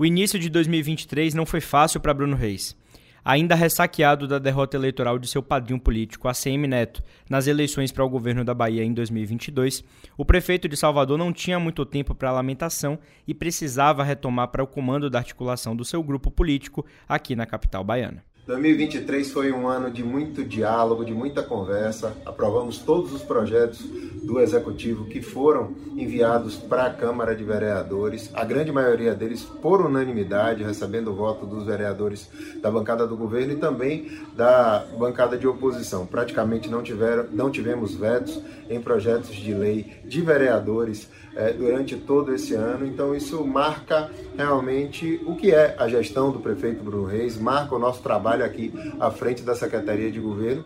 O início de 2023 não foi fácil para Bruno Reis. Ainda ressaqueado da derrota eleitoral de seu padrinho político, ACM Neto, nas eleições para o governo da Bahia em 2022, o prefeito de Salvador não tinha muito tempo para lamentação e precisava retomar para o comando da articulação do seu grupo político aqui na capital baiana. 2023 foi um ano de muito diálogo, de muita conversa. Aprovamos todos os projetos do Executivo que foram enviados para a Câmara de Vereadores, a grande maioria deles por unanimidade, recebendo o voto dos vereadores da bancada do governo e também da bancada de oposição. Praticamente não, tiveram, não tivemos vetos em projetos de lei de vereadores é, durante todo esse ano. Então, isso marca realmente o que é a gestão do prefeito Bruno Reis, marca o nosso trabalho aqui à frente da Secretaria de Governo.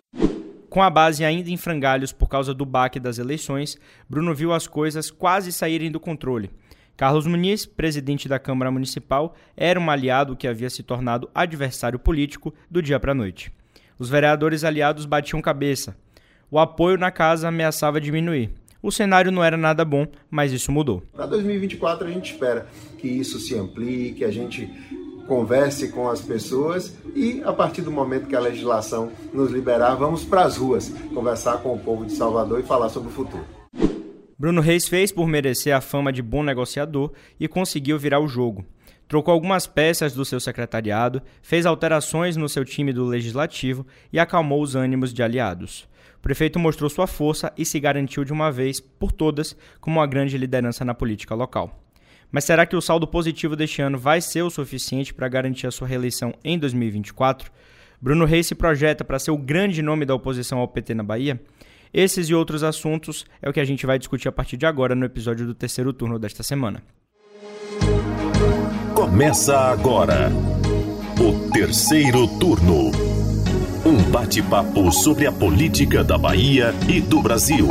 Com a base ainda em frangalhos por causa do baque das eleições, Bruno viu as coisas quase saírem do controle. Carlos Muniz, presidente da Câmara Municipal, era um aliado que havia se tornado adversário político do dia para a noite. Os vereadores aliados batiam cabeça. O apoio na casa ameaçava diminuir. O cenário não era nada bom, mas isso mudou. Para 2024 a gente espera que isso se amplie, que a gente converse com as pessoas e a partir do momento que a legislação nos liberar, vamos para as ruas conversar com o povo de Salvador e falar sobre o futuro. Bruno Reis fez por merecer a fama de bom negociador e conseguiu virar o jogo. Trocou algumas peças do seu secretariado, fez alterações no seu time do legislativo e acalmou os ânimos de aliados. O prefeito mostrou sua força e se garantiu de uma vez por todas como uma grande liderança na política local. Mas será que o saldo positivo deste ano vai ser o suficiente para garantir a sua reeleição em 2024? Bruno Reis se projeta para ser o grande nome da oposição ao PT na Bahia? Esses e outros assuntos é o que a gente vai discutir a partir de agora no episódio do terceiro turno desta semana. Começa agora o terceiro turno. Um bate-papo sobre a política da Bahia e do Brasil.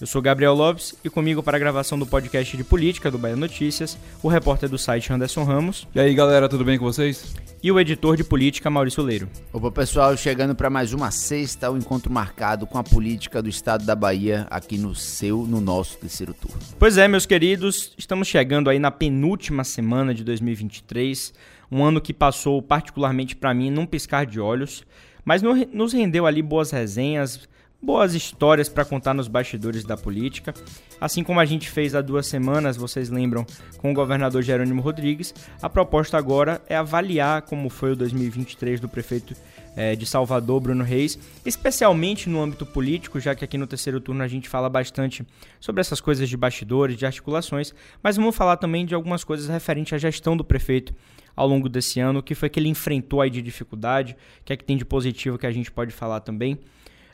Eu sou Gabriel Lopes e comigo para a gravação do podcast de política do Bahia Notícias, o repórter do site Anderson Ramos. E aí galera, tudo bem com vocês? E o editor de política Maurício Leiro. Opa pessoal, chegando para mais uma sexta, o um encontro marcado com a política do estado da Bahia aqui no seu, no nosso terceiro turno. Pois é, meus queridos, estamos chegando aí na penúltima semana de 2023, um ano que passou particularmente para mim num piscar de olhos, mas nos rendeu ali boas resenhas, boas histórias para contar nos bastidores da política. Assim como a gente fez há duas semanas, vocês lembram, com o governador Jerônimo Rodrigues, a proposta agora é avaliar como foi o 2023 do prefeito é, de Salvador, Bruno Reis, especialmente no âmbito político, já que aqui no terceiro turno a gente fala bastante sobre essas coisas de bastidores, de articulações, mas vamos falar também de algumas coisas referentes à gestão do prefeito ao longo desse ano, o que foi que ele enfrentou aí de dificuldade, o que é que tem de positivo que a gente pode falar também.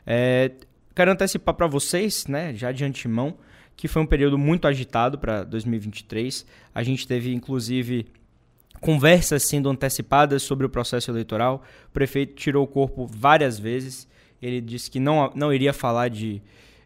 É, quero antecipar para vocês, né, já de antemão, que foi um período muito agitado para 2023. A gente teve, inclusive, conversas sendo antecipadas sobre o processo eleitoral. O prefeito tirou o corpo várias vezes. Ele disse que não, não iria falar de,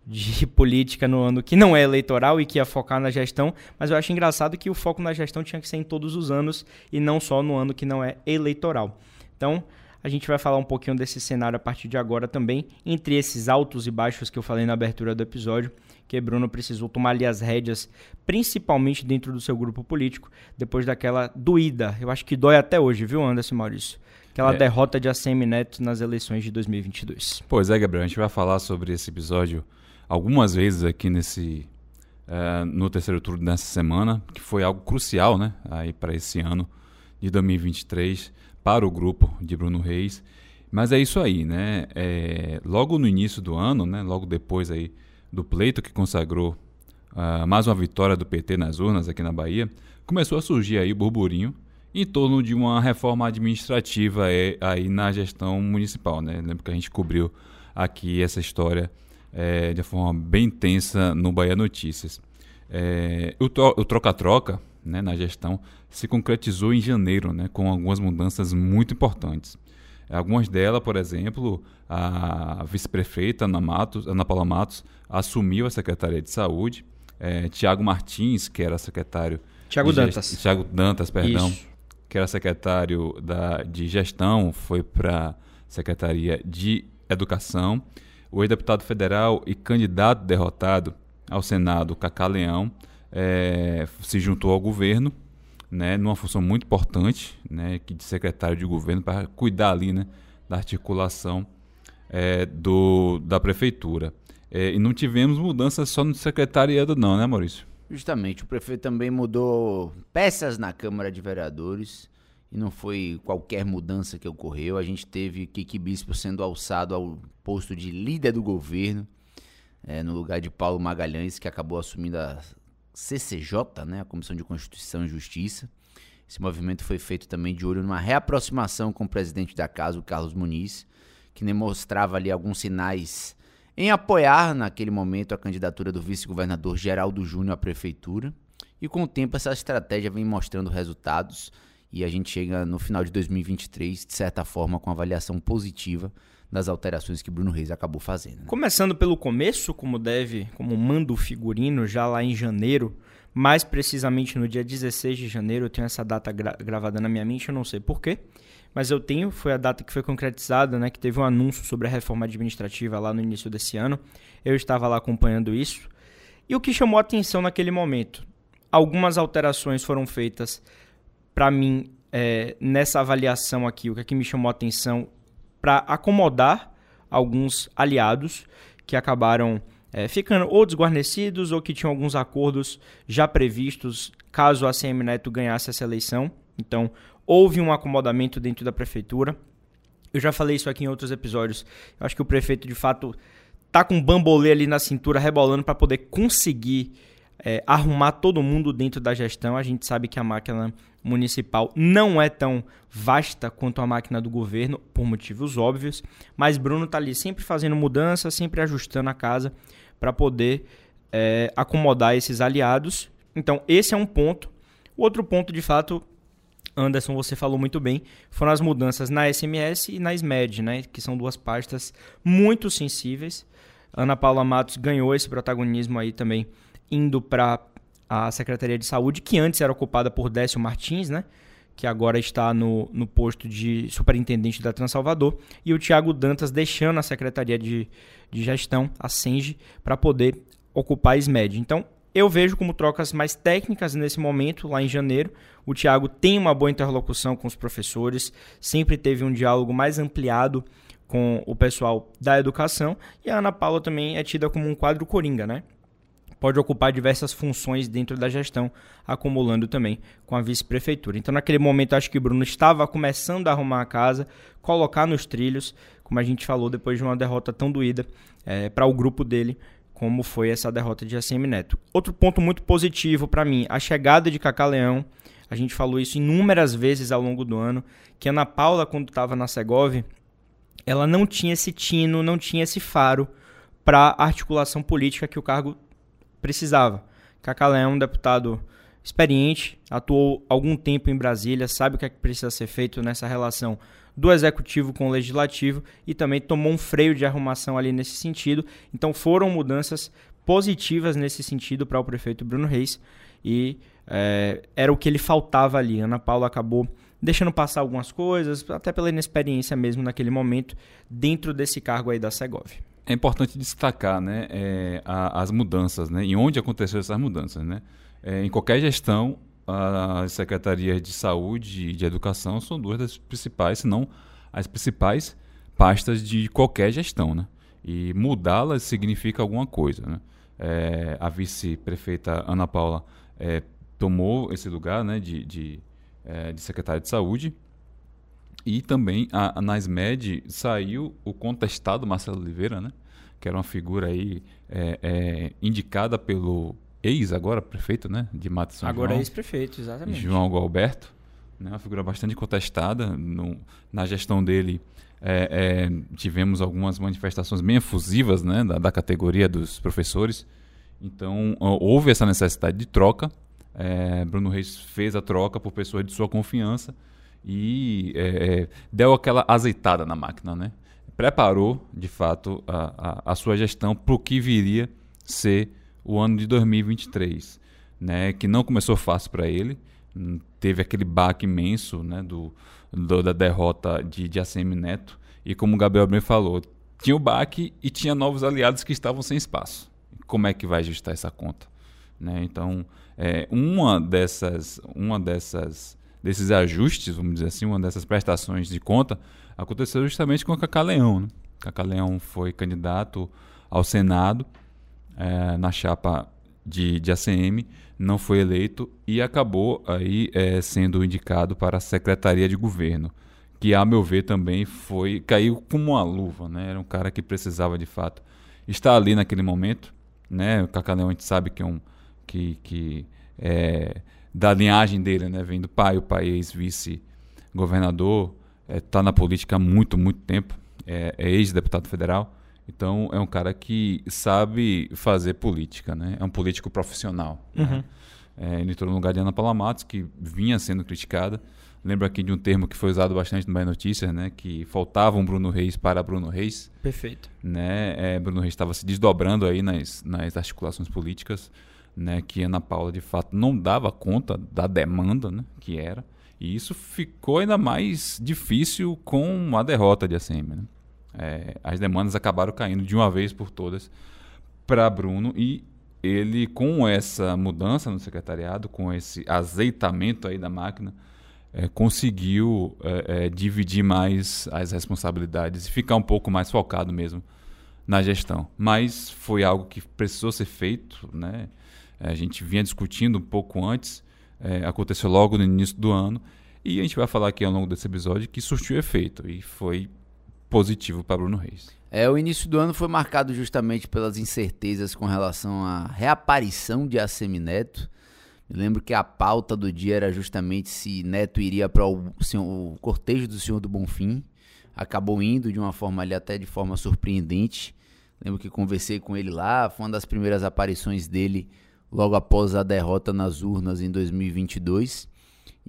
de política no ano que não é eleitoral e que ia focar na gestão, mas eu acho engraçado que o foco na gestão tinha que ser em todos os anos e não só no ano que não é eleitoral. Então, a gente vai falar um pouquinho desse cenário a partir de agora também, entre esses altos e baixos que eu falei na abertura do episódio, que Bruno precisou tomar ali as rédeas, principalmente dentro do seu grupo político, depois daquela doída, eu acho que dói até hoje, viu, Anderson Maurício? Aquela é. derrota de ACM Neto nas eleições de 2022. Pois é, Gabriel, a gente vai falar sobre esse episódio algumas vezes aqui nesse uh, no terceiro turno dessa semana, que foi algo crucial, né, aí para esse ano de 2023 para o grupo de Bruno Reis. Mas é isso aí, né? É, logo no início do ano, né? Logo depois aí do pleito que consagrou uh, mais uma vitória do PT nas urnas aqui na Bahia, começou a surgir aí burburinho em torno de uma reforma administrativa aí, aí na gestão municipal, né? Lembro que a gente cobriu aqui essa história é, de forma bem intensa no Bahia Notícias. É, o troca-troca né, na gestão se concretizou em janeiro, né, com algumas mudanças muito importantes. Algumas delas, por exemplo, a vice-prefeita Ana, Matos, Ana Paula Matos assumiu a Secretaria de Saúde. É, Tiago Martins, que era secretário. Tiago Dantas. Tiago Dantas, perdão. Isso. Que era secretário da, de gestão, foi para a Secretaria de Educação. o ex-deputado federal e candidato derrotado ao Senado, Cacá Leão, é, se juntou ao governo, né, numa função muito importante, né, de secretário de governo, para cuidar ali né, da articulação é, do, da prefeitura. É, e não tivemos mudanças só no secretariado, não, né, Maurício? Justamente, o prefeito também mudou peças na Câmara de Vereadores e não foi qualquer mudança que ocorreu. A gente teve Kiki Bispo sendo alçado ao posto de líder do governo, é, no lugar de Paulo Magalhães, que acabou assumindo a CCJ, né, a Comissão de Constituição e Justiça. Esse movimento foi feito também de olho numa reaproximação com o presidente da casa, o Carlos Muniz, que demonstrava ali alguns sinais em apoiar naquele momento a candidatura do vice-governador Geraldo Júnior à prefeitura. E com o tempo essa estratégia vem mostrando resultados e a gente chega no final de 2023, de certa forma, com avaliação positiva das alterações que Bruno Reis acabou fazendo. Né? Começando pelo começo, como deve, como manda o figurino, já lá em janeiro, mais precisamente no dia 16 de janeiro, eu tenho essa data gra gravada na minha mente, eu não sei porquê, mas eu tenho, foi a data que foi concretizada, né, que teve um anúncio sobre a reforma administrativa lá no início desse ano. Eu estava lá acompanhando isso. E o que chamou a atenção naquele momento? Algumas alterações foram feitas para mim é, nessa avaliação aqui, o que, é que me chamou a atenção para acomodar alguns aliados que acabaram é, ficando ou desguarnecidos ou que tinham alguns acordos já previstos caso a CM Neto ganhasse essa eleição. Então, houve um acomodamento dentro da prefeitura. Eu já falei isso aqui em outros episódios. Eu acho que o prefeito, de fato, tá com um bambolê ali na cintura, rebolando para poder conseguir é, arrumar todo mundo dentro da gestão. A gente sabe que a máquina municipal não é tão vasta quanto a máquina do governo, por motivos óbvios, mas Bruno está ali sempre fazendo mudanças, sempre ajustando a casa para poder é, acomodar esses aliados. Então, esse é um ponto. O outro ponto, de fato, Anderson, você falou muito bem, foram as mudanças na SMS e na SMED, né, que são duas pastas muito sensíveis. Ana Paula Matos ganhou esse protagonismo aí também, indo para a Secretaria de Saúde, que antes era ocupada por Décio Martins, né? que agora está no, no posto de superintendente da Transalvador, e o Tiago Dantas deixando a Secretaria de, de Gestão, a SENGE, para poder ocupar a SMED. Então, eu vejo como trocas mais técnicas nesse momento, lá em janeiro. O Tiago tem uma boa interlocução com os professores, sempre teve um diálogo mais ampliado com o pessoal da educação, e a Ana Paula também é tida como um quadro coringa, né? Pode ocupar diversas funções dentro da gestão, acumulando também com a vice-prefeitura. Então, naquele momento, acho que Bruno estava começando a arrumar a casa, colocar nos trilhos, como a gente falou, depois de uma derrota tão doída é, para o grupo dele, como foi essa derrota de ACM Neto. Outro ponto muito positivo para mim, a chegada de Cacá Leão. A gente falou isso inúmeras vezes ao longo do ano, que Ana Paula, quando estava na Segov, ela não tinha esse tino, não tinha esse faro para articulação política que o cargo precisava. Cacalé é um deputado experiente, atuou algum tempo em Brasília, sabe o que, é que precisa ser feito nessa relação do executivo com o legislativo e também tomou um freio de arrumação ali nesse sentido. Então foram mudanças positivas nesse sentido para o prefeito Bruno Reis e é, era o que ele faltava ali. Ana Paula acabou deixando passar algumas coisas, até pela inexperiência mesmo naquele momento, dentro desse cargo aí da Segov é importante destacar né, é, a, as mudanças, né, e onde aconteceram essas mudanças. Né? É, em qualquer gestão, as secretarias de saúde e de educação são duas das principais, se não as principais pastas de qualquer gestão. Né? E mudá-las significa alguma coisa. Né? É, a vice-prefeita Ana Paula é, tomou esse lugar né, de, de, é, de secretária de saúde e também a, a, na SMED saiu o contestado Marcelo Oliveira, né? que era uma figura aí é, é, indicada pelo ex, agora prefeito né? de Mato São Agora João, ex-prefeito, exatamente. João Galberto, né? uma figura bastante contestada. No, na gestão dele é, é, tivemos algumas manifestações bem efusivas né? da, da categoria dos professores. Então houve essa necessidade de troca. É, Bruno Reis fez a troca por pessoas de sua confiança e é, é, deu aquela azeitada na máquina, né? Preparou, de fato, a, a, a sua gestão para o que viria ser o ano de 2023, né? Que não começou fácil para ele, hum, teve aquele baque imenso, né? Do, do da derrota de, de ACM Neto e como o Gabriel bem falou, tinha o BAC e tinha novos aliados que estavam sem espaço. Como é que vai ajustar essa conta? Né? Então, é, uma dessas, uma dessas, desses ajustes, vamos dizer assim, uma dessas prestações de conta aconteceu justamente com o Cacá Leão. Né? Cacá Leão foi candidato ao Senado é, na chapa de, de ACM, não foi eleito e acabou aí é, sendo indicado para a Secretaria de Governo, que a meu ver também foi caiu como uma luva, né? Era um cara que precisava de fato estar ali naquele momento, né? O Cacaleão a gente sabe que é um que, que é, da linhagem dele, né? Vem do pai, o pai ex-vice governador, está é, na política há muito, muito tempo, é, é ex-deputado federal. Então é um cara que sabe fazer política, né? É um político profissional. Né? Uhum. Né? É, ele entrou no lugar de Ana Paula Matos, que vinha sendo criticada. Lembro aqui de um termo que foi usado bastante no Bahia Notícias, né? Que faltava um Bruno Reis para Bruno Reis. Perfeito. Né? É, Bruno Reis estava se desdobrando aí nas, nas articulações políticas, né? Que Ana Paula, de fato, não dava conta da demanda, né? Que era. E isso ficou ainda mais difícil com a derrota de ACM, né? é, as demandas acabaram caindo de uma vez por todas para Bruno e ele com essa mudança no secretariado, com esse azeitamento aí da máquina, é, conseguiu é, é, dividir mais as responsabilidades e ficar um pouco mais focado mesmo na gestão. Mas foi algo que precisou ser feito, né? A gente vinha discutindo um pouco antes, é, aconteceu logo no início do ano e a gente vai falar aqui ao longo desse episódio que surtiu efeito e foi positivo para Bruno Reis. É, o início do ano foi marcado justamente pelas incertezas com relação à reaparição de ACM Neto. Lembro que a pauta do dia era justamente se Neto iria para o, o, cortejo do Senhor do Bonfim. Acabou indo de uma forma ali até de forma surpreendente. Lembro que conversei com ele lá, foi uma das primeiras aparições dele logo após a derrota nas urnas em 2022.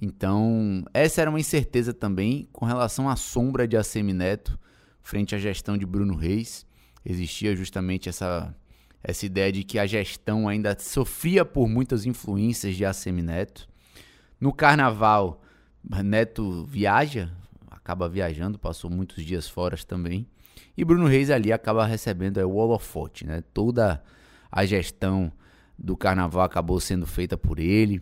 Então, essa era uma incerteza também com relação à sombra de ACM Neto frente à gestão de Bruno Reis. Existia justamente essa, essa ideia de que a gestão ainda sofria por muitas influências de ACM Neto. No carnaval, Neto viaja, acaba viajando, passou muitos dias fora também. E Bruno Reis ali acaba recebendo é, o holofote, né? Toda a gestão do carnaval acabou sendo feita por ele.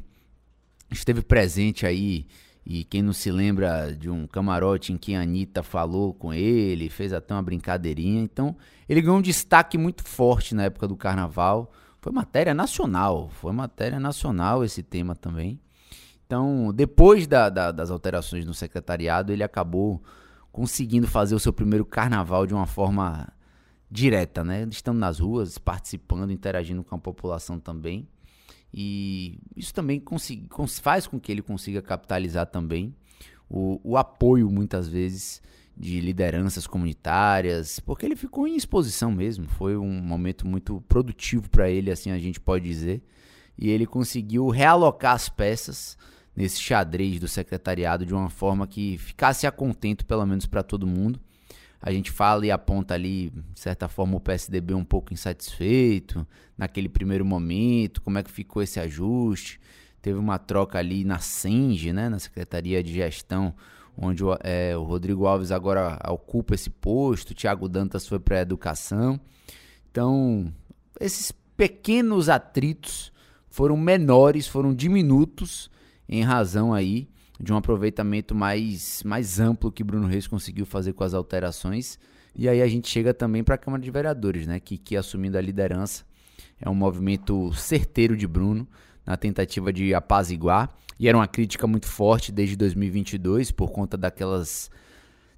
Esteve presente aí e quem não se lembra de um camarote em que a Anitta falou com ele, fez até uma brincadeirinha. Então, ele ganhou um destaque muito forte na época do carnaval. Foi matéria nacional, foi matéria nacional esse tema também. Então, depois da, da, das alterações no secretariado, ele acabou conseguindo fazer o seu primeiro carnaval de uma forma direta, né? Estando nas ruas, participando, interagindo com a população também. E isso também faz com que ele consiga capitalizar também o, o apoio, muitas vezes, de lideranças comunitárias, porque ele ficou em exposição mesmo. Foi um momento muito produtivo para ele, assim a gente pode dizer. E ele conseguiu realocar as peças nesse xadrez do secretariado de uma forma que ficasse a contento, pelo menos para todo mundo a gente fala e aponta ali, de certa forma, o PSDB um pouco insatisfeito naquele primeiro momento, como é que ficou esse ajuste. Teve uma troca ali na SENGE, né, na Secretaria de Gestão, onde é, o Rodrigo Alves agora ocupa esse posto, o Tiago Dantas foi para a Educação. Então, esses pequenos atritos foram menores, foram diminutos em razão aí de um aproveitamento mais, mais amplo que Bruno Reis conseguiu fazer com as alterações. E aí a gente chega também para a Câmara de Vereadores, né? Que, que assumindo a liderança é um movimento certeiro de Bruno na tentativa de apaziguar. E era uma crítica muito forte desde 2022 por conta daquelas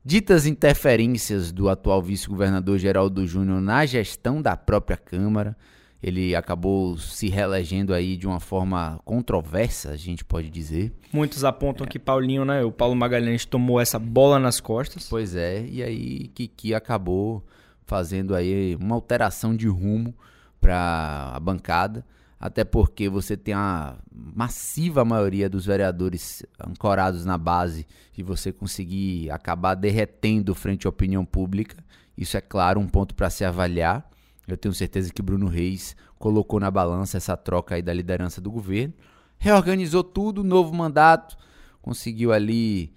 ditas interferências do atual vice-governador Geraldo Júnior na gestão da própria Câmara. Ele acabou se reelegendo aí de uma forma controversa, a gente pode dizer. Muitos apontam é. que Paulinho, né? O Paulo Magalhães tomou essa bola nas costas. Pois é, e aí Kiki acabou fazendo aí uma alteração de rumo para a bancada, até porque você tem a massiva maioria dos vereadores ancorados na base e você conseguir acabar derretendo frente à opinião pública. Isso é claro um ponto para se avaliar. Eu tenho certeza que Bruno Reis colocou na balança essa troca aí da liderança do governo, reorganizou tudo, novo mandato, conseguiu ali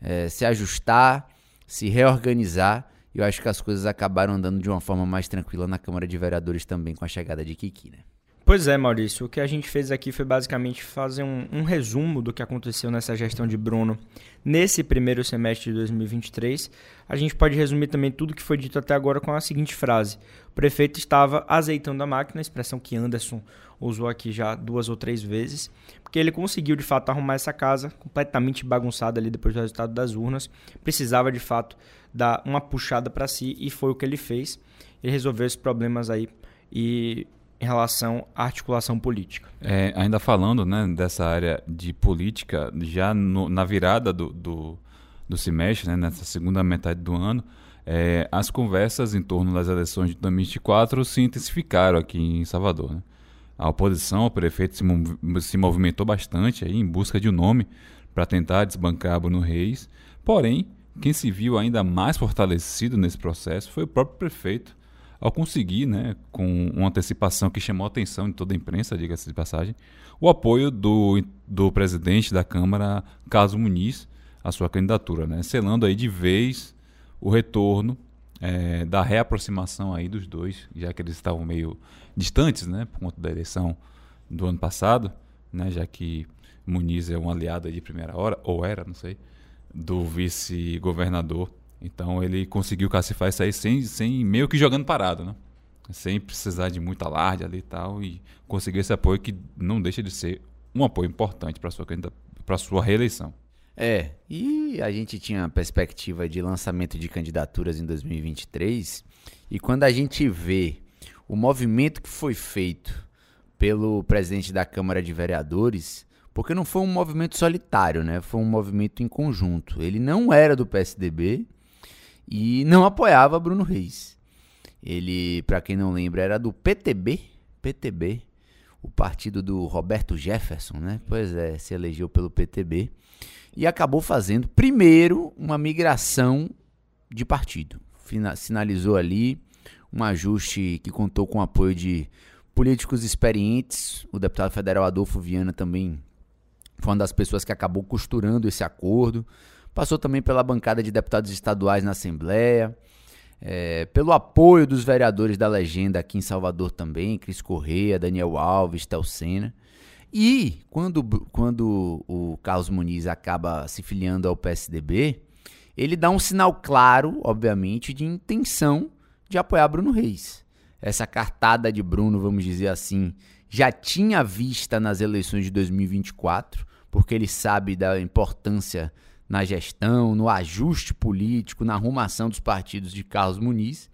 é, se ajustar, se reorganizar E eu acho que as coisas acabaram andando de uma forma mais tranquila na Câmara de Vereadores também com a chegada de Kiki, né? Pois é, Maurício. O que a gente fez aqui foi basicamente fazer um, um, resumo do que aconteceu nessa gestão de Bruno nesse primeiro semestre de 2023. A gente pode resumir também tudo que foi dito até agora com a seguinte frase: O prefeito estava azeitando a máquina, expressão que Anderson usou aqui já duas ou três vezes, porque ele conseguiu de fato arrumar essa casa completamente bagunçada ali depois do resultado das urnas. Precisava de fato dar uma puxada para si e foi o que ele fez. Ele resolveu esses problemas aí e em relação à articulação política. É, ainda falando né, dessa área de política, já no, na virada do, do, do semestre, né, nessa segunda metade do ano, é, as conversas em torno das eleições de 2024 se intensificaram aqui em Salvador. Né? A oposição ao prefeito se, se movimentou bastante aí em busca de um nome para tentar desbancar Bruno Reis, porém, quem se viu ainda mais fortalecido nesse processo foi o próprio prefeito, ao conseguir, né, com uma antecipação que chamou a atenção de toda a imprensa, diga-se de passagem, o apoio do, do presidente da Câmara, Caso Muniz, à sua candidatura, né, selando aí de vez o retorno é, da reaproximação aí dos dois, já que eles estavam meio distantes, né, por conta da eleição do ano passado, né, já que Muniz é um aliado de primeira hora, ou era, não sei, do vice-governador então ele conseguiu cacifar isso aí sem, sem meio que jogando parado, né? Sem precisar de muito alarde ali e tal. E conseguiu esse apoio que não deixa de ser um apoio importante para sua para sua reeleição. É, e a gente tinha a perspectiva de lançamento de candidaturas em 2023, e quando a gente vê o movimento que foi feito pelo presidente da Câmara de Vereadores, porque não foi um movimento solitário, né? Foi um movimento em conjunto. Ele não era do PSDB, e não apoiava Bruno Reis. Ele, para quem não lembra, era do PTB, PTB, o partido do Roberto Jefferson, né? Pois é, se elegeu pelo PTB e acabou fazendo primeiro uma migração de partido. Sinalizou ali um ajuste que contou com o apoio de políticos experientes. O deputado federal Adolfo Viana também foi uma das pessoas que acabou costurando esse acordo passou também pela bancada de deputados estaduais na Assembleia, é, pelo apoio dos vereadores da legenda aqui em Salvador também, Cris Correia, Daniel Alves, Telcena. E quando, quando o Carlos Muniz acaba se filiando ao PSDB, ele dá um sinal claro, obviamente, de intenção de apoiar Bruno Reis. Essa cartada de Bruno, vamos dizer assim, já tinha vista nas eleições de 2024, porque ele sabe da importância na gestão, no ajuste político, na arrumação dos partidos de Carlos Muniz.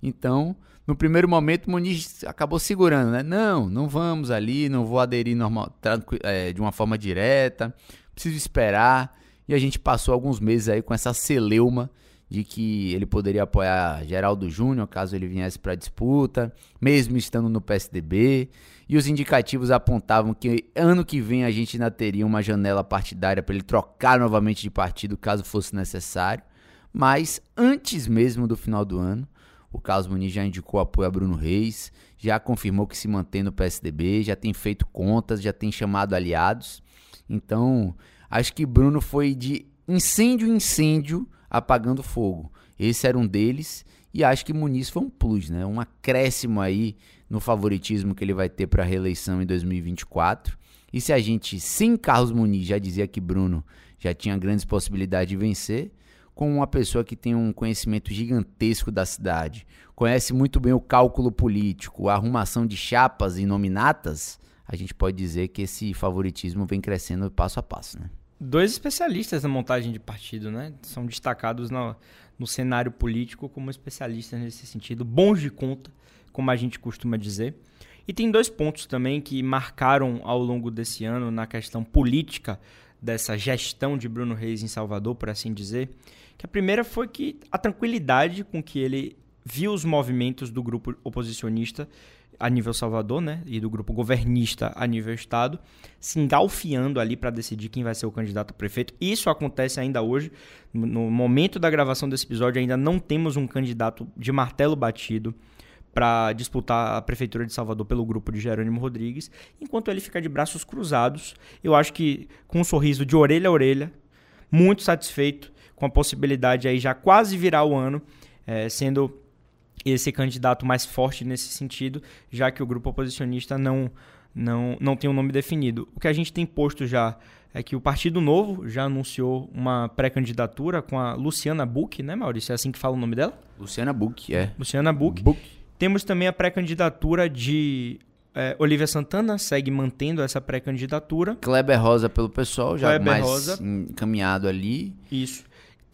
Então, no primeiro momento, Muniz acabou segurando, né? Não, não vamos ali, não vou aderir normal, é, de uma forma direta, preciso esperar. E a gente passou alguns meses aí com essa celeuma de que ele poderia apoiar Geraldo Júnior caso ele viesse para a disputa, mesmo estando no PSDB. E os indicativos apontavam que ano que vem a gente ainda teria uma janela partidária para ele trocar novamente de partido caso fosse necessário. Mas antes mesmo do final do ano, o Carlos Muniz já indicou apoio a Bruno Reis, já confirmou que se mantém no PSDB, já tem feito contas, já tem chamado aliados. Então, acho que Bruno foi de incêndio em incêndio apagando fogo. Esse era um deles e acho que Muniz foi um plus, né? Um acréscimo aí no favoritismo que ele vai ter para a reeleição em 2024. E se a gente, sem Carlos Muniz, já dizia que Bruno já tinha grandes possibilidades de vencer, com uma pessoa que tem um conhecimento gigantesco da cidade, conhece muito bem o cálculo político, a arrumação de chapas e nominatas, a gente pode dizer que esse favoritismo vem crescendo passo a passo, né? Dois especialistas na montagem de partido, né? São destacados no, no cenário político como especialistas nesse sentido, bons de conta como a gente costuma dizer. E tem dois pontos também que marcaram ao longo desse ano na questão política dessa gestão de Bruno Reis em Salvador, por assim dizer. Que a primeira foi que a tranquilidade com que ele viu os movimentos do grupo oposicionista a nível Salvador, né, e do grupo governista a nível estado, se engalfiando ali para decidir quem vai ser o candidato a prefeito. Isso acontece ainda hoje. No momento da gravação desse episódio ainda não temos um candidato de martelo batido para disputar a prefeitura de Salvador pelo grupo de Jerônimo Rodrigues, enquanto ele fica de braços cruzados. Eu acho que com um sorriso de orelha a orelha, muito satisfeito com a possibilidade aí já quase virar o ano é, sendo esse candidato mais forte nesse sentido, já que o grupo oposicionista não, não, não tem um nome definido. O que a gente tem posto já é que o Partido Novo já anunciou uma pré-candidatura com a Luciana Buch, né, Maurício? É assim que fala o nome dela? Luciana Buch, é. Luciana Buch. Buch. Temos também a pré-candidatura de é, Olivia Santana, segue mantendo essa pré-candidatura. Kleber Rosa pelo pessoal, já Kleber mais Rosa. encaminhado ali. Isso.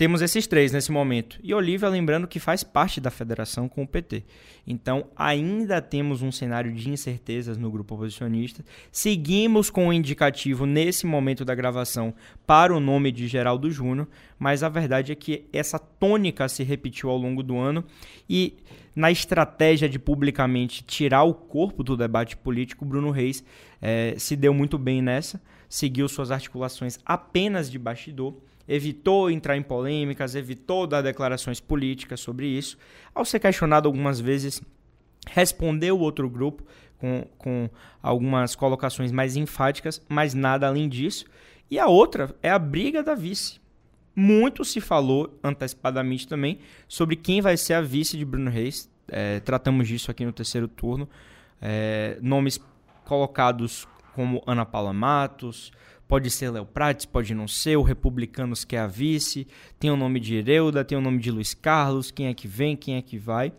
Temos esses três nesse momento. E Olivia, lembrando que faz parte da federação com o PT. Então, ainda temos um cenário de incertezas no grupo oposicionista. Seguimos com o indicativo nesse momento da gravação para o nome de Geraldo Júnior, mas a verdade é que essa tônica se repetiu ao longo do ano e na estratégia de publicamente tirar o corpo do debate político, Bruno Reis eh, se deu muito bem nessa, seguiu suas articulações apenas de bastidor evitou entrar em polêmicas, evitou dar declarações políticas sobre isso. Ao ser questionado algumas vezes, respondeu outro grupo com, com algumas colocações mais enfáticas, mas nada além disso. E a outra é a briga da vice. Muito se falou antecipadamente também sobre quem vai ser a vice de Bruno Reis. É, tratamos disso aqui no terceiro turno. É, nomes colocados como Ana Paula Matos, Pode ser Léo Prates, pode não ser. O Republicanos quer a vice. Tem o nome de Hereuda, tem o nome de Luiz Carlos. Quem é que vem, quem é que vai.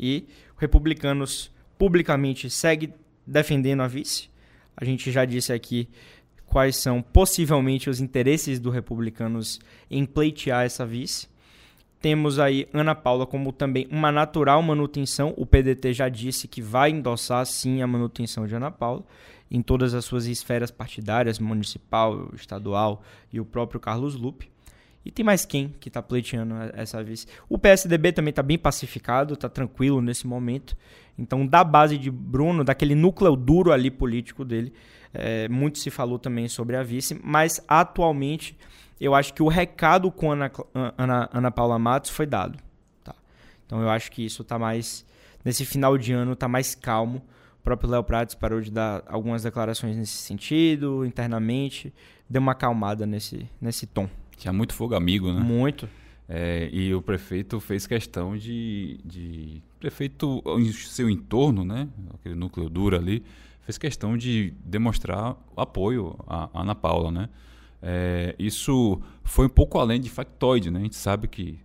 E o Republicanos publicamente segue defendendo a vice. A gente já disse aqui quais são possivelmente os interesses do Republicanos em pleitear essa vice. Temos aí Ana Paula como também uma natural manutenção. O PDT já disse que vai endossar sim a manutenção de Ana Paula em todas as suas esferas partidárias, municipal, estadual e o próprio Carlos Lupe. E tem mais quem que está pleiteando essa vice? O PSDB também está bem pacificado, está tranquilo nesse momento. Então, da base de Bruno, daquele núcleo duro ali político dele, é, muito se falou também sobre a vice, mas atualmente eu acho que o recado com Ana, Ana, Ana Paula Matos foi dado. Tá? Então, eu acho que isso está mais, nesse final de ano, está mais calmo próprio Léo Prates parou de dar algumas declarações nesse sentido, internamente, deu uma acalmada nesse, nesse tom. Tinha muito fogo amigo, né? Muito. É, e o prefeito fez questão de, de. prefeito, seu entorno, né? Aquele núcleo duro ali, fez questão de demonstrar apoio à Ana Paula, né? É, isso foi um pouco além de factoide, né? A gente sabe que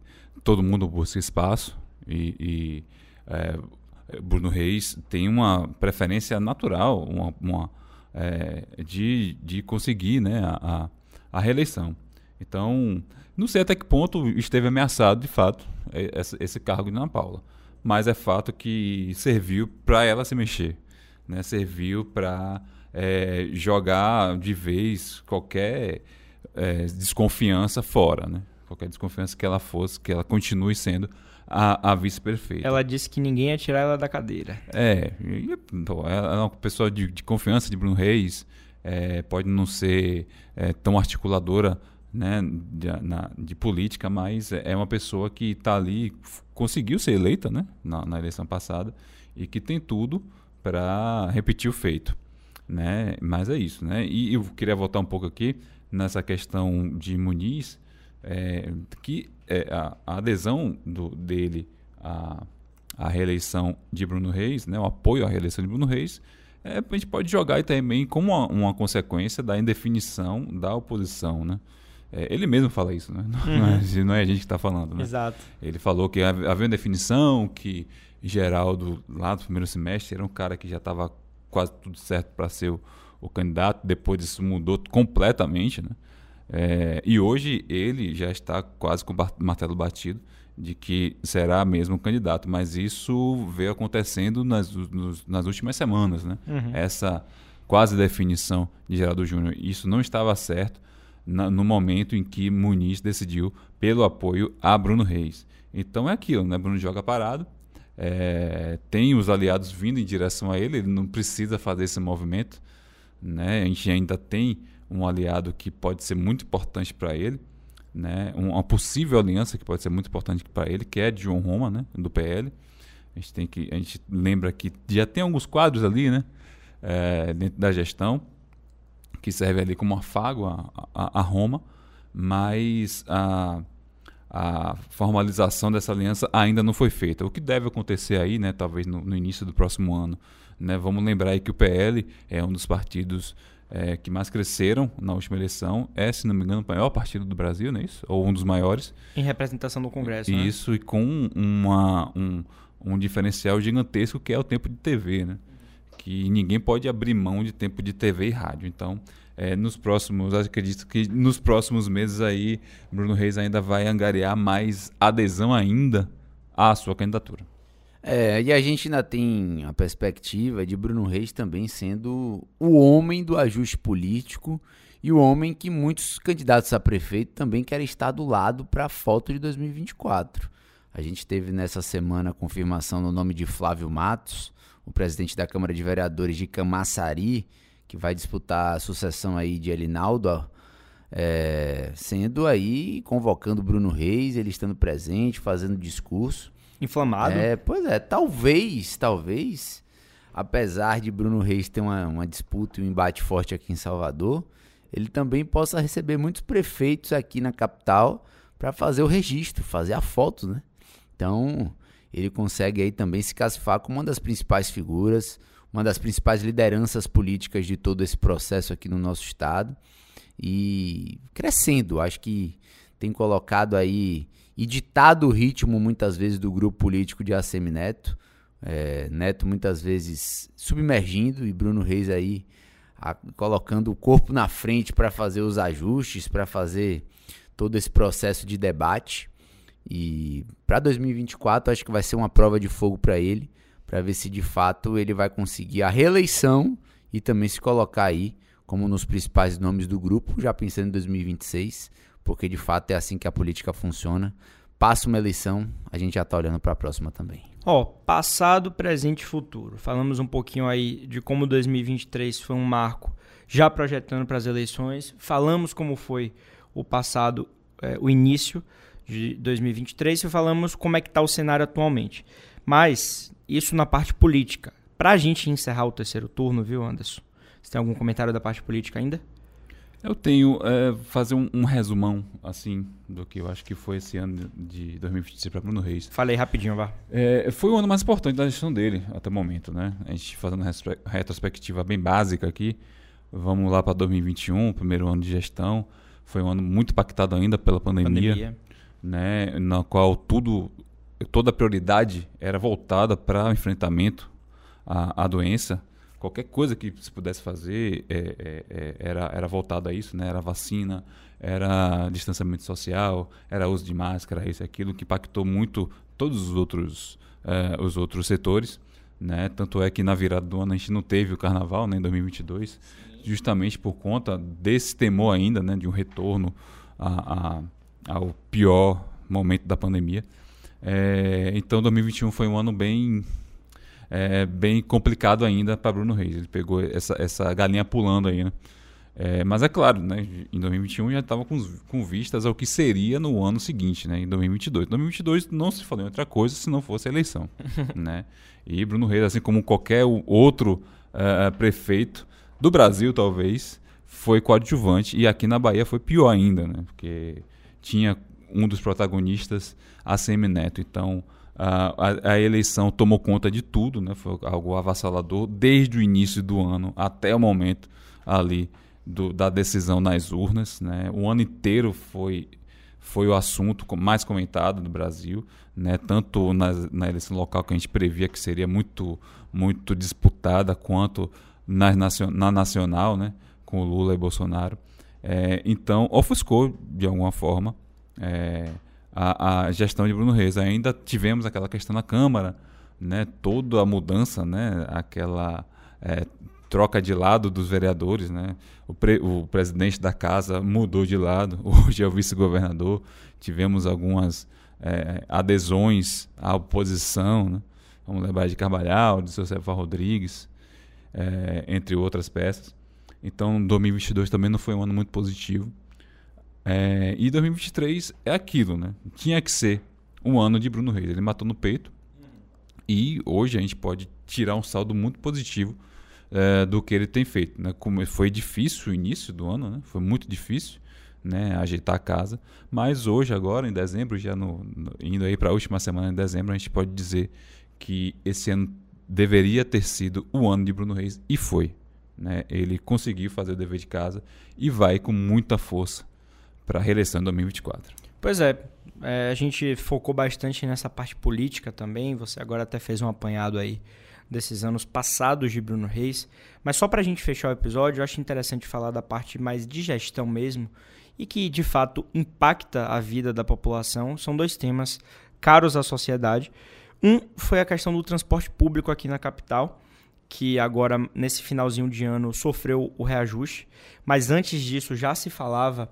todo mundo busca espaço e, e é, Bruno Reis tem uma preferência natural uma, uma é, de, de conseguir né, a, a, reeleição. Então, não sei até que ponto esteve ameaçado, de fato, esse, esse cargo de Ana Paula. Mas é fato que serviu para ela se mexer. Né? Serviu para é, jogar de vez qualquer é, desconfiança fora. Né? Qualquer desconfiança que ela fosse, que ela continue sendo a, a vice-prefeita. Ela disse que ninguém ia tirar ela da cadeira. É, então, ela é uma pessoa de, de confiança de Bruno Reis, é, pode não ser é, tão articuladora né, de, na, de, política, mas é, é uma pessoa que está ali, conseguiu ser eleita né, na, na, eleição passada e que tem tudo para repetir o feito. Né? Mas é isso. Né? E eu queria voltar um pouco aqui nessa questão de Muniz, é, que é, a, a, adesão do, dele à, à reeleição de Bruno Reis, né, o apoio à reeleição de Bruno Reis, é, a gente pode jogar também como uma, uma consequência da indefinição da oposição. Né? É, ele mesmo fala isso, né? Uhum. Não, é, não, é, a gente que está falando. Né? Exato. Ele falou que havia uma definição, que Geraldo, lá do primeiro semestre, era um cara que já estava quase tudo certo para ser o, o candidato, depois isso mudou completamente, né? É, e hoje ele já está quase com o martelo batido de que será mesmo candidato, mas isso veio acontecendo nas, nos, nas últimas semanas, né? Uhum. Essa quase definição de Geraldo Júnior. Isso não estava certo na, no momento em que Muniz decidiu pelo apoio a Bruno Reis. Então é aquilo, né? Bruno joga parado, é, tem os aliados vindo em direção a ele, ele não precisa fazer esse movimento, né? A gente ainda tem um aliado que pode ser muito importante para ele, né? uma possível aliança que pode ser muito importante para ele, que é de João Roma, né? do PL. A gente, tem que, a gente lembra que já tem alguns quadros ali né? É, dentro da gestão que serve ali como afago a, a, a Roma, mas a, a formalização dessa aliança ainda não foi feita. O que deve acontecer aí, né, talvez no, no início do próximo ano. Né? Vamos lembrar que o PL é um dos partidos é, que mais cresceram na última eleição. É, se não me engano, o maior partido do Brasil, não é isso? Ou um dos maiores. Em representação no Congresso. Né? Isso, e com uma, um, um diferencial gigantesco que é o tempo de TV, né? Que ninguém pode abrir mão de tempo de TV e rádio. Então, é, nos próximos, acredito que nos próximos meses aí, Bruno Reis ainda vai angariar mais adesão ainda à sua candidatura. É, e a gente ainda tem a perspectiva de Bruno Reis também sendo o homem do ajuste político e o homem que muitos candidatos a prefeito também querem estar do lado para a foto de 2024. A gente teve nessa semana a confirmação no nome de Flávio Matos, o presidente da Câmara de Vereadores de Camaçari, que vai disputar a sucessão aí de Elinaldo, é, sendo aí convocando Bruno Reis, ele estando presente, fazendo discurso. Inflamado. É, pois é, talvez, talvez, apesar de Bruno Reis ter uma, uma disputa e um embate forte aqui em Salvador, ele também possa receber muitos prefeitos aqui na capital para fazer o registro, fazer a foto, né? Então, ele consegue aí também se classificar como uma das principais figuras, uma das principais lideranças políticas de todo esse processo aqui no nosso estado e crescendo. Acho que tem colocado aí e ditado o ritmo muitas vezes do grupo político de ACM Neto. É, Neto muitas vezes submergindo e Bruno Reis aí a, colocando o corpo na frente para fazer os ajustes, para fazer todo esse processo de debate. E para 2024 acho que vai ser uma prova de fogo para ele para ver se de fato ele vai conseguir a reeleição e também se colocar aí como nos principais nomes do grupo, já pensando em 2026, porque de fato é assim que a política funciona. Passa uma eleição, a gente já está olhando para a próxima também. Ó, oh, passado, presente e futuro. Falamos um pouquinho aí de como 2023 foi um marco, já projetando para as eleições. Falamos como foi o passado, é, o início de 2023 e falamos como é que está o cenário atualmente. Mas isso na parte política. Para a gente encerrar o terceiro turno, viu, Anderson? Você tem algum comentário da parte política ainda? Eu tenho é, fazer um, um, resumão assim do que eu acho que foi esse ano de 2023 para Bruno Reis. Falei rapidinho, vá. É, foi o ano mais importante da gestão dele até o momento, né? A gente fazendo uma retrospectiva bem básica aqui. Vamos lá para 2021, primeiro ano de gestão. Foi um ano muito impactado ainda pela pandemia, pandemia. né? Na qual tudo toda a prioridade era voltada para o enfrentamento à, à, doença. Qualquer coisa que se pudesse fazer é, é, é, era, era voltada a isso, né? Era vacina, era distanciamento social, era uso de máscara, isso e aquilo, que impactou muito todos os outros, é, os outros setores. Né? Tanto é que na virada do ano a gente não teve o carnaval né, em 2022, justamente por conta desse temor ainda né, de um retorno a, a, ao pior momento da pandemia. É, então 2021 foi um ano bem é, bem complicado ainda para Bruno Reis. Ele pegou essa, essa galinha pulando aí, né? É, mas é claro, né, em 2021 já estava com, com vistas ao que seria no ano seguinte, né, em 2022. Em 2022 não se falou em outra coisa se não fosse a eleição. né? E Bruno Reis, assim como qualquer outro uh, prefeito do Brasil, talvez, foi coadjuvante. E aqui na Bahia foi pior ainda, né, porque tinha um dos protagonistas, ACM Neto. Então, a, a, eleição tomou conta de tudo, né? foi algo avassalador, desde o início do ano até o momento ali do, da decisão nas urnas. Né? O ano inteiro foi, foi o assunto mais comentado no Brasil, né? tanto na, na eleição local que a gente previa que seria muito, muito disputada, quanto na, na nacional, né? com Lula e Bolsonaro. É, então, ofuscou de alguma forma é, a, a, gestão de Bruno Reis. Ainda tivemos aquela questão na Câmara, né, toda a mudança, né, aquela é, troca de lado dos vereadores. Né, o, pre, o presidente da casa mudou de lado, hoje é o vice-governador. Tivemos algumas é, adesões à oposição, né, vamos lembrar de Carvalhal, de Josefa Rodrigues, é, entre outras peças. Então, 2022 também não foi um ano muito positivo. É, e 2023 é aquilo, né? Tinha que ser um ano de Bruno Reis. Ele matou no peito. E hoje a gente pode tirar um saldo muito positivo é, do que ele tem feito. Né? Como foi difícil o início do ano, né? foi muito difícil. né, ajeitar a casa. Mas hoje, agora, em dezembro, já no, no indo aí para a última semana de dezembro, a gente pode dizer que esse ano deveria ter sido o ano de Bruno Reis e foi. Né? Ele conseguiu fazer o dever de casa e vai com muita força para a reeleição em 2024. Pois é, é, a gente focou bastante nessa parte política também. Você agora até fez um apanhado aí desses anos passados de Bruno Reis. Mas só para a gente fechar o episódio, eu acho interessante falar da parte mais de gestão mesmo e que de fato impacta a vida da população. São dois temas caros à sociedade. Um foi a questão do transporte público aqui na capital, que agora nesse finalzinho de ano sofreu o reajuste, mas antes disso já se falava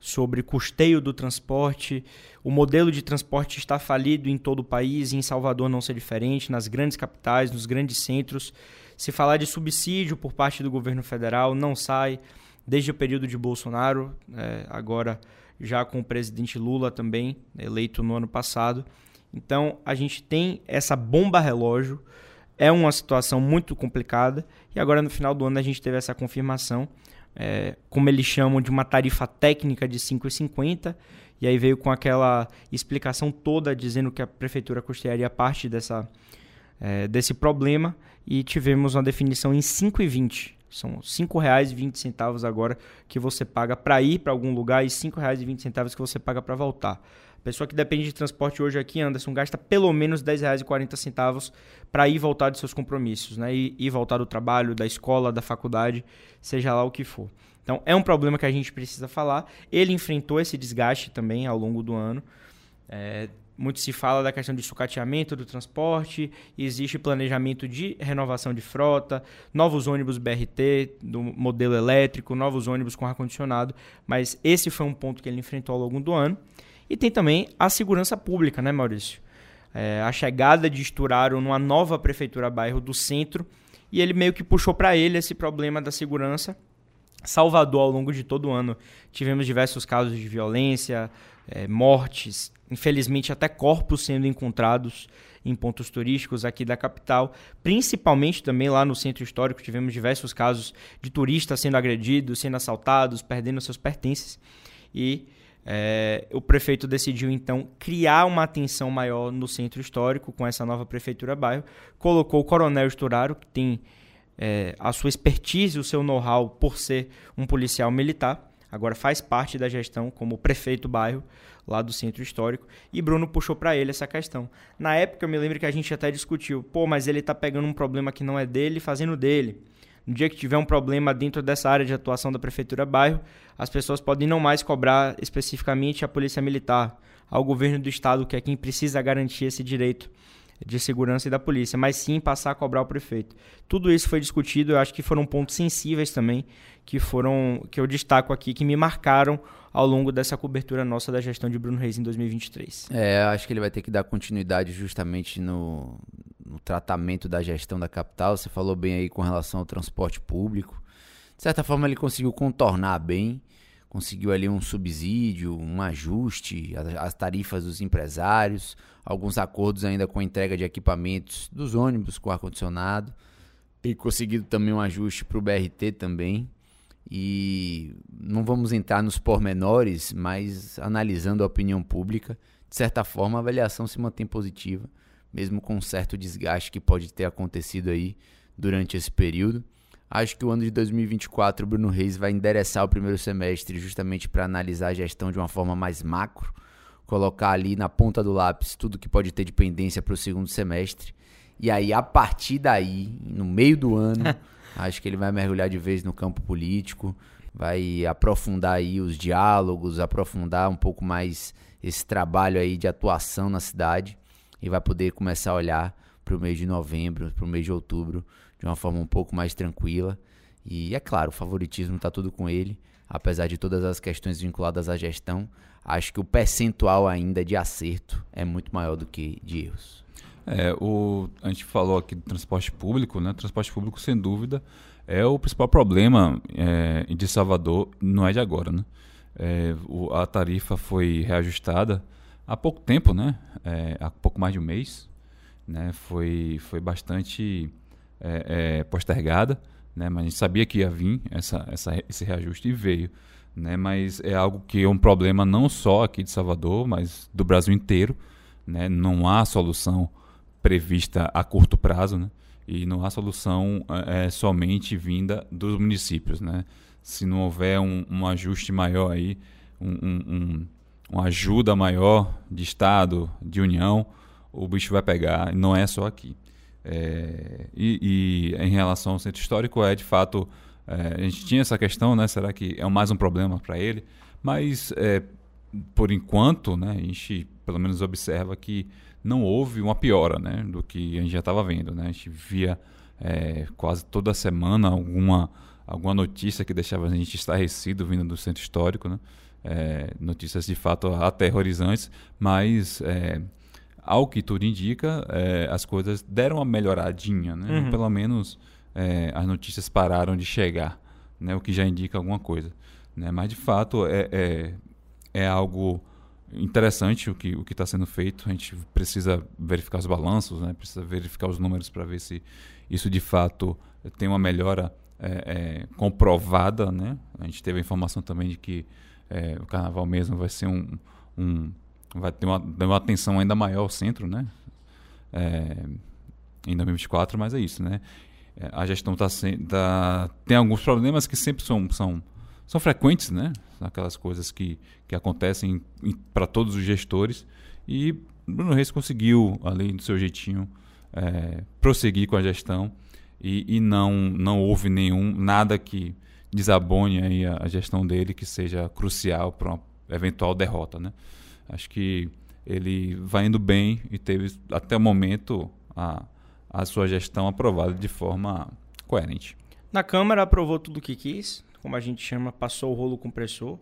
sobre custeio do transporte. O modelo de transporte está falido em todo o país e em Salvador não ser diferente, nas grandes capitais, nos grandes centros. Se falar de subsídio por parte do governo federal, não sai desde o período de Bolsonaro, é, agora já com o presidente Lula também, eleito no ano passado. Então a gente tem essa bomba relógio, é uma situação muito complicada, e agora no final do ano a gente teve essa confirmação é, como eles chamam, de uma tarifa técnica de 5,50. E aí veio com aquela explicação toda dizendo que a prefeitura custearia parte dessa, é, desse problema e tivemos uma definição em 5,20. São R$ 5,20 agora que você paga para ir para algum lugar e R$ 5,20 que você paga para voltar. Pessoa que depende de transporte hoje aqui, Anderson, gasta pelo menos R$ 10,40 para ir voltar de seus compromissos, né? E voltar do trabalho, da escola, da faculdade, seja lá o que for. Então, é um problema que a gente precisa falar. Ele enfrentou esse desgaste também ao longo do ano. É, muito se fala da questão de sucateamento do transporte, existe planejamento de renovação de frota, novos ônibus BRT do modelo elétrico, novos ônibus com ar-condicionado, mas esse foi um ponto que ele enfrentou ao longo do ano. E tem também a segurança pública, né, Maurício? É, a chegada de Esturaro numa nova prefeitura bairro do centro e ele meio que puxou para ele esse problema da segurança. Salvador, ao longo de todo o ano, tivemos diversos casos de violência, é, mortes, infelizmente até corpos sendo encontrados em pontos turísticos aqui da capital, principalmente também lá no centro histórico tivemos diversos casos de turistas sendo agredidos, sendo assaltados, perdendo seus pertences e é, o prefeito decidiu então criar uma atenção maior no centro histórico com essa nova prefeitura bairro. Colocou o Coronel Esturaro, que tem é, a sua expertise, o seu know-how por ser um policial militar, agora faz parte da gestão como prefeito bairro lá do centro histórico. E Bruno puxou para ele essa questão. Na época eu me lembro que a gente até discutiu, pô, mas ele está pegando um problema que não é dele, fazendo dele. No dia que tiver um problema dentro dessa área de atuação da prefeitura bairro, as pessoas podem não mais cobrar especificamente a polícia militar, ao governo do estado, que é quem precisa garantir esse direito de segurança e da polícia, mas sim passar a cobrar o prefeito. Tudo isso foi discutido, eu acho que foram pontos sensíveis também que foram que eu destaco aqui que me marcaram ao longo dessa cobertura nossa da gestão de Bruno Reis em 2023. É, acho que ele vai ter que dar continuidade justamente no, no tratamento da gestão da capital. Você falou bem aí com relação ao transporte público. De certa forma, ele conseguiu contornar bem, conseguiu ali um subsídio, um ajuste às tarifas dos empresários, alguns acordos ainda com a entrega de equipamentos dos ônibus com ar-condicionado. Tem conseguido também um ajuste para o BRT também. E não vamos entrar nos pormenores, mas analisando a opinião pública, de certa forma a avaliação se mantém positiva mesmo com um certo desgaste que pode ter acontecido aí durante esse período. Acho que o ano de 2024 o Bruno Reis vai endereçar o primeiro semestre justamente para analisar a gestão de uma forma mais macro, colocar ali na ponta do lápis tudo que pode ter de pendência para o segundo semestre. E aí, a partir daí, no meio do ano, acho que ele vai mergulhar de vez no campo político, vai aprofundar aí os diálogos, aprofundar um pouco mais esse trabalho aí de atuação na cidade e vai poder começar a olhar para o mês de novembro, para o mês de outubro, de uma forma um pouco mais tranquila. E é claro, o favoritismo está tudo com ele, apesar de todas as questões vinculadas à gestão. Acho que o percentual ainda de acerto é muito maior do que de erros. É, o, a gente falou aqui do transporte público, né? Transporte público, sem dúvida, é o principal problema é, de Salvador, não é de agora, né? É, o, a tarifa foi reajustada há pouco tempo, né? É, há pouco mais de um mês, né? Foi, foi bastante é, é, postergada, né? Mas a gente sabia que ia vir essa, essa, esse reajuste e veio. né? Mas é algo que é um problema não só aqui de Salvador, mas do Brasil inteiro, né? Não há solução prevista a curto prazo, né? E não há solução é, somente vinda dos municípios, né? Se não houver um, um ajuste maior aí, um, um, uma ajuda maior de Estado, de União, o bicho vai pegar. Não é só aqui. É, e, e, em relação ao centro histórico, é de fato. É, a gente tinha essa questão, né? Será que é mais um problema para ele? Mas, é, por enquanto, né, a gente pelo menos observa que não houve uma piora né, do que a gente já estava vendo. Né? A gente via é, quase toda semana alguma, alguma notícia que deixava a gente estarrecido vindo do centro histórico. Né? É, notícias de fato aterrorizantes, mas é, ao que tudo indica, é, as coisas deram uma melhoradinha, né? Uhum. Pelo menos é, as notícias pararam de chegar, né? O que já indica alguma coisa, né? Mas de fato é, é, é algo interessante o que o que está sendo feito. A gente precisa verificar os balanços, né? Precisa verificar os números para ver se isso de fato tem uma melhora é, comprovada, né? A gente teve a informação também de que é, o Carnaval mesmo vai ser um, um vai ter uma, uma atenção ainda maior ao centro, né? É, em 2024, mas é isso, né? É, a gestão tá, tá, tem alguns problemas que sempre são, são, são frequentes, né? Aquelas coisas que, que acontecem para todos os gestores. E Bruno Reis conseguiu, além do seu jeitinho, é, prosseguir com a gestão e, e, não, não houve nenhum, nada que desabone aí a, a gestão dele que seja crucial para uma eventual derrota, né? Acho que ele vai indo bem e teve até o momento a, a sua gestão aprovada de forma coerente. Na Câmara aprovou tudo o que quis, como a gente chama, passou o rolo compressor.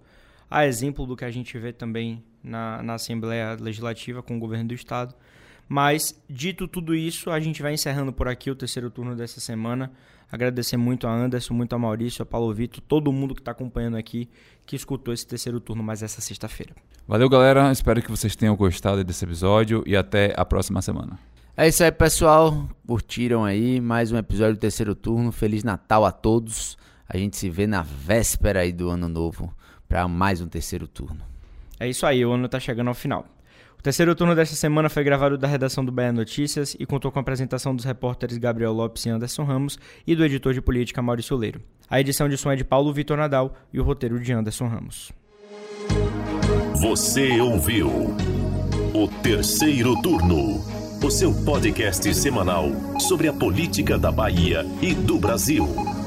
A exemplo do que a gente vê também na, na Assembleia Legislativa com o governo do Estado. Mas, dito tudo isso, a gente vai encerrando por aqui o terceiro turno dessa semana. Agradecer muito a Anderson, muito a Maurício, a Paulo Vitor, todo mundo que está acompanhando aqui, que escutou esse terceiro turno mais essa sexta-feira. Valeu, galera. Espero que vocês tenham gostado desse episódio e até a próxima semana. É isso aí, pessoal. Curtiram aí mais um episódio do terceiro turno. Feliz Natal a todos. A gente se vê na véspera aí do ano novo para mais um terceiro turno. É isso aí, o ano está chegando ao final. O terceiro turno desta semana foi gravado da redação do Bahia Notícias e contou com a apresentação dos repórteres Gabriel Lopes e Anderson Ramos e do editor de política Maurício Leiro. A edição de som é de Paulo Vitor Nadal e o roteiro de Anderson Ramos. Você ouviu o terceiro turno, o seu podcast semanal sobre a política da Bahia e do Brasil.